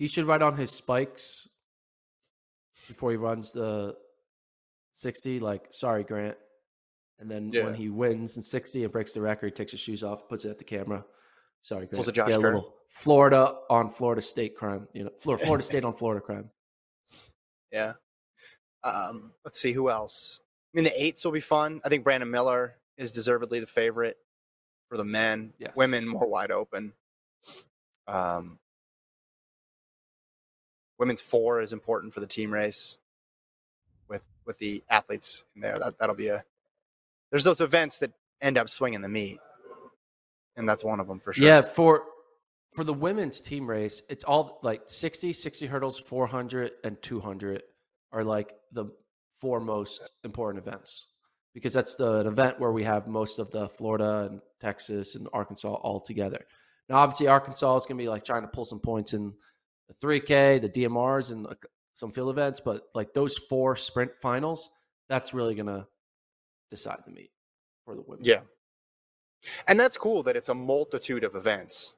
He should ride on his spikes before he runs the 60. Like, sorry, Grant. And then yeah. when he wins in 60 and breaks the record, he takes his shoes off, puts it at the camera. Sorry, Grant. Pulls a Josh yeah, Florida on Florida State crime. You know, Florida, Florida State on Florida crime. Yeah. Um, let's see who else. I mean, the eights will be fun. I think Brandon Miller is deservedly the favorite for the men. Yes. Women more wide open. Um, women's four is important for the team race with with the athletes in there. That that'll be a there's those events that end up swinging the meet, and that's one of them for sure. Yeah, for for the women's team race, it's all like 60, 60 hurdles, 400, and 200 are like the four most important events because that's the an event where we have most of the Florida and Texas and Arkansas all together. Now, obviously, Arkansas is going to be like trying to pull some points in the 3K, the DMRs, and some field events. But like those four sprint finals, that's really going to decide the meet for the women. Yeah. And that's cool that it's a multitude of events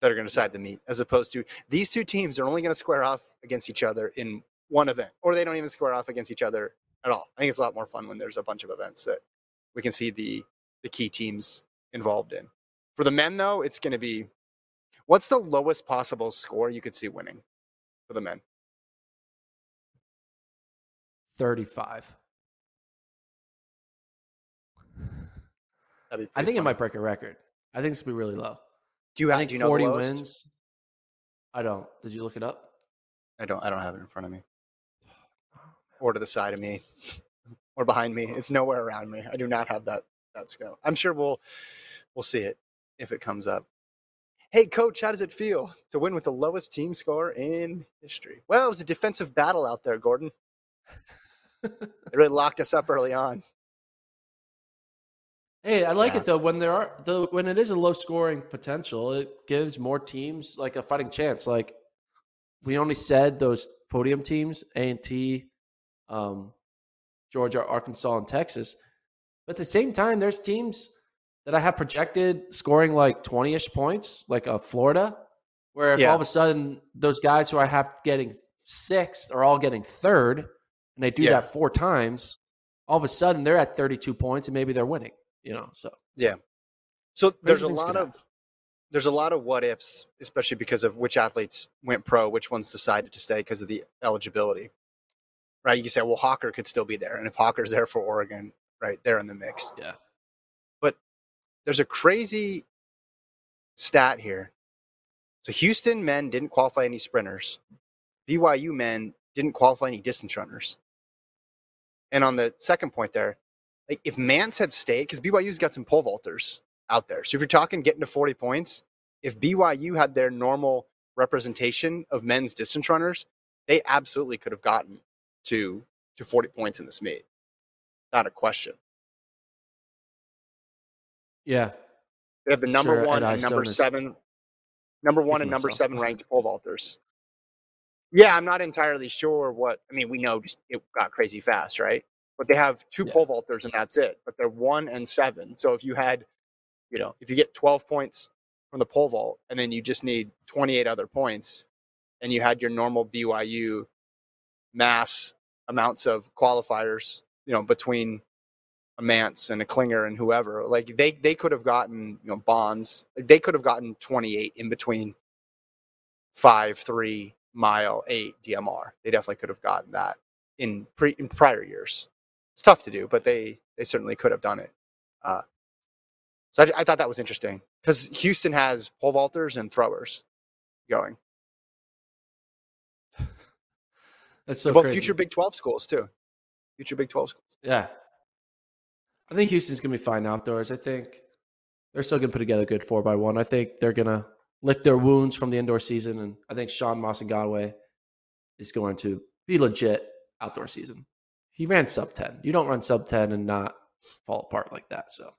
that are going to decide the meet, as opposed to these two teams are only going to square off against each other in one event, or they don't even square off against each other at all. I think it's a lot more fun when there's a bunch of events that we can see the the key teams involved in. For the men, though, it's going to be What's the lowest possible score you could see winning for the men? 35. I think funny. it might break a record. I think it's gonna be really low. Do you have? I think do you know 40 wins. I don't. Did you look it up? I don't. I don't have it in front of me, oh, or to the side of me, or behind me. It's nowhere around me. I do not have that that skill. I'm sure we'll we'll see it if it comes up. Hey, coach, how does it feel to win with the lowest team score in history? Well, it was a defensive battle out there, Gordon. it really locked us up early on. Hey, I like yeah. it though when there are the when it is a low scoring potential, it gives more teams like a fighting chance. Like we only said those podium teams, A and T, um, Georgia, Arkansas, and Texas. But at the same time, there's teams that I have projected scoring like 20 ish points, like a Florida, where if yeah. all of a sudden those guys who I have getting sixth are all getting third, and they do yeah. that four times, all of a sudden they're at 32 points and maybe they're winning, you know? So, yeah. So there's a lot of. There's a lot of what ifs, especially because of which athletes went pro, which ones decided to stay because of the eligibility. Right? You can say, well, Hocker could still be there. And if Hocker's there for Oregon, right, they're in the mix. Yeah there's a crazy stat here. So Houston men didn't qualify any sprinters. BYU men didn't qualify any distance runners. And on the second point there, like if Mantz had stayed, because BYU's got some pole vaulters out there. So if you're talking getting to 40 points, if BYU had their normal representation of men's distance runners, they absolutely could have gotten to to 40 points in this meet. Not a question. Yeah. They have the number Sure, one and number seven, number one and number myself. seven ranked pole vaulters. Yeah, I'm not entirely sure what. I mean, we know just it got crazy fast, right? But they have two Yeah. pole vaulters and that's it. But they're one and seven. So if you had, you know, if you get 12 points from the pole vault and then you just need 28 other points, and you had your normal BYU mass amounts of qualifiers, you know, between Mantz and a Klinger and whoever, like they they could have gotten you know bonds. They could have gotten 28 in between five, three, mile, eight DMR. They definitely could have gotten that in pre in prior years. It's tough to do, but they they certainly could have done it. Uh, so I, I thought that was interesting because Houston has pole vaulters and throwers going. That's so Both crazy. future Big 12 schools too. Future Big 12 schools. Yeah. I think Houston's gonna be fine outdoors. I think they're still gonna put together a good four by one. I think they're gonna lick their wounds from the indoor season, and I think Shaun Maswanganyi is going to be legit outdoor season. He ran sub ten. You don't run sub ten and not fall apart like that. So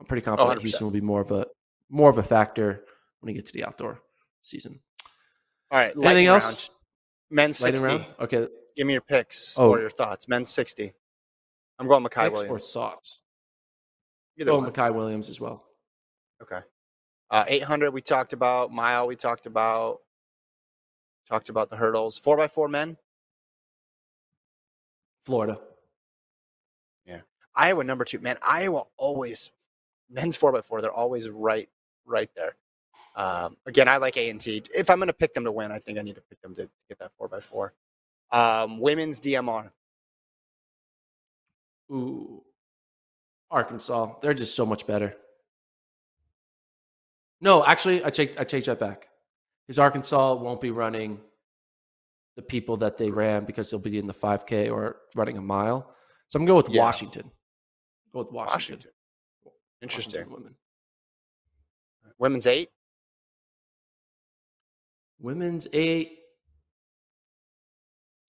I'm pretty confident 100%. Houston oh, will be more of a more of a factor when you get to the outdoor season. All right. Anything lightning else? round. Men's Lightning 60. round. Okay. Give me your picks Oh. or your thoughts. Men's 60. I'm going Makai or Williams. thoughts? Either Go one. Micah Williams as well. Okay. Uh, 800 we talked about. Mile we talked about. Talked about the hurdles. 4x4 men. Florida. Yeah. Iowa number two. Man, Iowa always men's 4x4. They're always right right there. Um, again, I like A and T. If I'm going to pick them to win, I think I need to pick them to get that 4x4. Um, women's DMR. Ooh, Arkansas. They're just so much better. No, actually, I take I take that back. Because Arkansas won't be running the people that they ran because they'll be in the 5K or running a mile. So I'm going to go with Yeah. Washington. Go with Washington. Washington. Interesting. Washington women. Women's eight. Women's eight.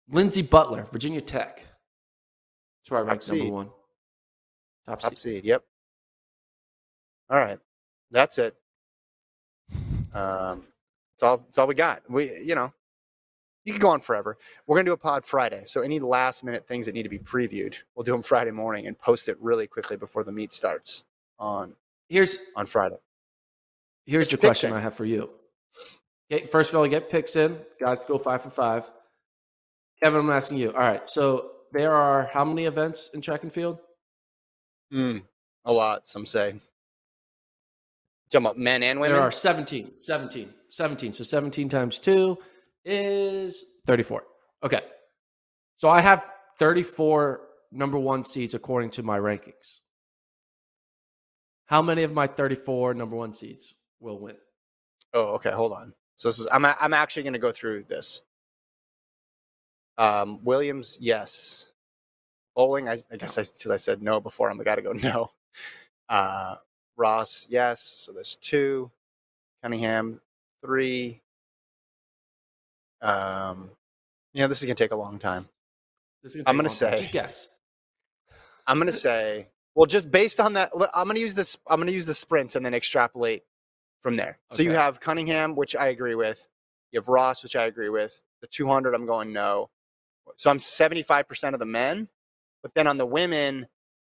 Lindsey Butler, Virginia Tech. That's where I Top ranked number seed. one. Top, Top seed. seed. Yep. All right. That's it. Um, that's all. That's all we got. We, you know, you could go on forever. We're gonna do a pod Friday, so any last minute things that need to be previewed, we'll do them Friday morning and post it really quickly before the meet starts on Here's on Friday. Here's the your question in. I have for you. Okay, first of all, get picks in. Guys, go five for five. Kevin, I'm asking you. All right, so there are how many events in track and field? Mm, a lot. Some say. Talking about men and women. There are 17. 17. 17. So 17 times 2 is 34. Okay. So I have 34 number one seeds according to my rankings. How many of my 34 number one seeds will win? Oh, okay. Hold on. So this is I'm I'm actually going to go through this. Um, Williams, yes. Boling, I, I guess I because I said no before. I'm got to go no. Uh, Ross, yes. So there's two. Cunningham, three. Um, yeah, this is gonna take a long time. This is I'm gonna long time. say- Just guess. I'm gonna say, well, just based on that, I'm gonna use this. I'm gonna use the sprints and then extrapolate from there. So you have Cunningham, which I agree with. You have Ross, which I agree with. The 200, I'm going no. So I'm 75% of the men, but then on the women,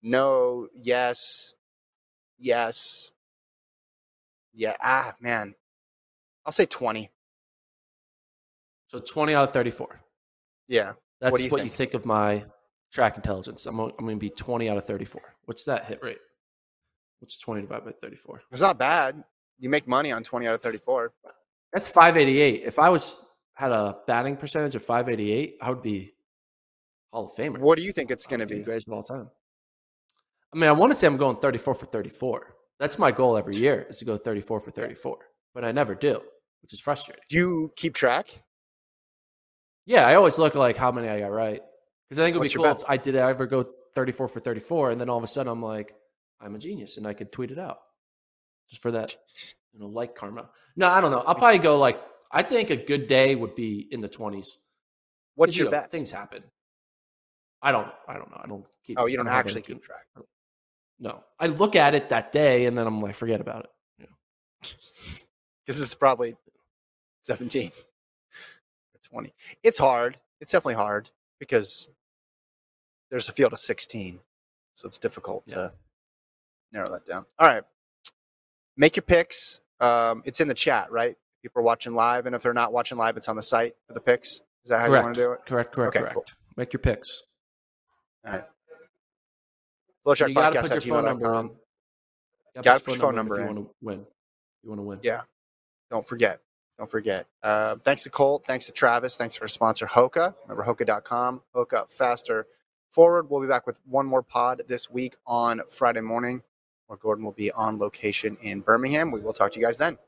no, yes, yes, yeah. Ah, man, I'll say 20. So 20 out of 34. Yeah, That's do you what think? you think of my track intelligence. I'm, I'm going to be 20 out of 34. What's that hit rate? What's 20 divided by 34? it's not bad. You make money on 20 out of 34. That's 588. If I was had a batting percentage of 588, I would be Hall of Famer. What do you think it's going to be greatest of all time. I mean, I want to say I'm going 34 for 34. That's my goal every year is to go 34 for 34, but I never do, which is frustrating. Do you keep track? Yeah, I always look like how many I got right because I think it would What's be cool if I did ever go 34 for 34, and then all of a sudden I'm like, I'm a genius, and I could tweet it out just for that, you know, like karma. No, I don't know. I'll probably go like I think a good day would be in the 20s. What's 'Cause, you your know, bet? Things happen. I don't. I don't know. I don't keep. Oh, you don't actually keep track. No, I look at it that day, and then I'm like, forget about it. Because this is probably 17 or 20. It's hard. It's definitely hard because there's a field of 16. So it's difficult Yeah. to narrow that down. All right. Make your picks. Um, it's in the chat, right? People are watching live. And if they're not watching live, it's on the site for the picks. Is that how you want to do it? Correct. Correct. Okay, correct. cool. Make your picks. All right. you got to put at your phone number in. You Gotta put your phone number in. you want to win. You want to win. Yeah. Don't forget. Don't forget. Uh, thanks to Colt. Thanks to Travis. Thanks to our sponsor, Hoka. Remember, Hoka.com. Hoka faster forward. We'll be back with one more pod this week on Friday morning, where Gordon will be on location in Birmingham. We will talk to you guys then.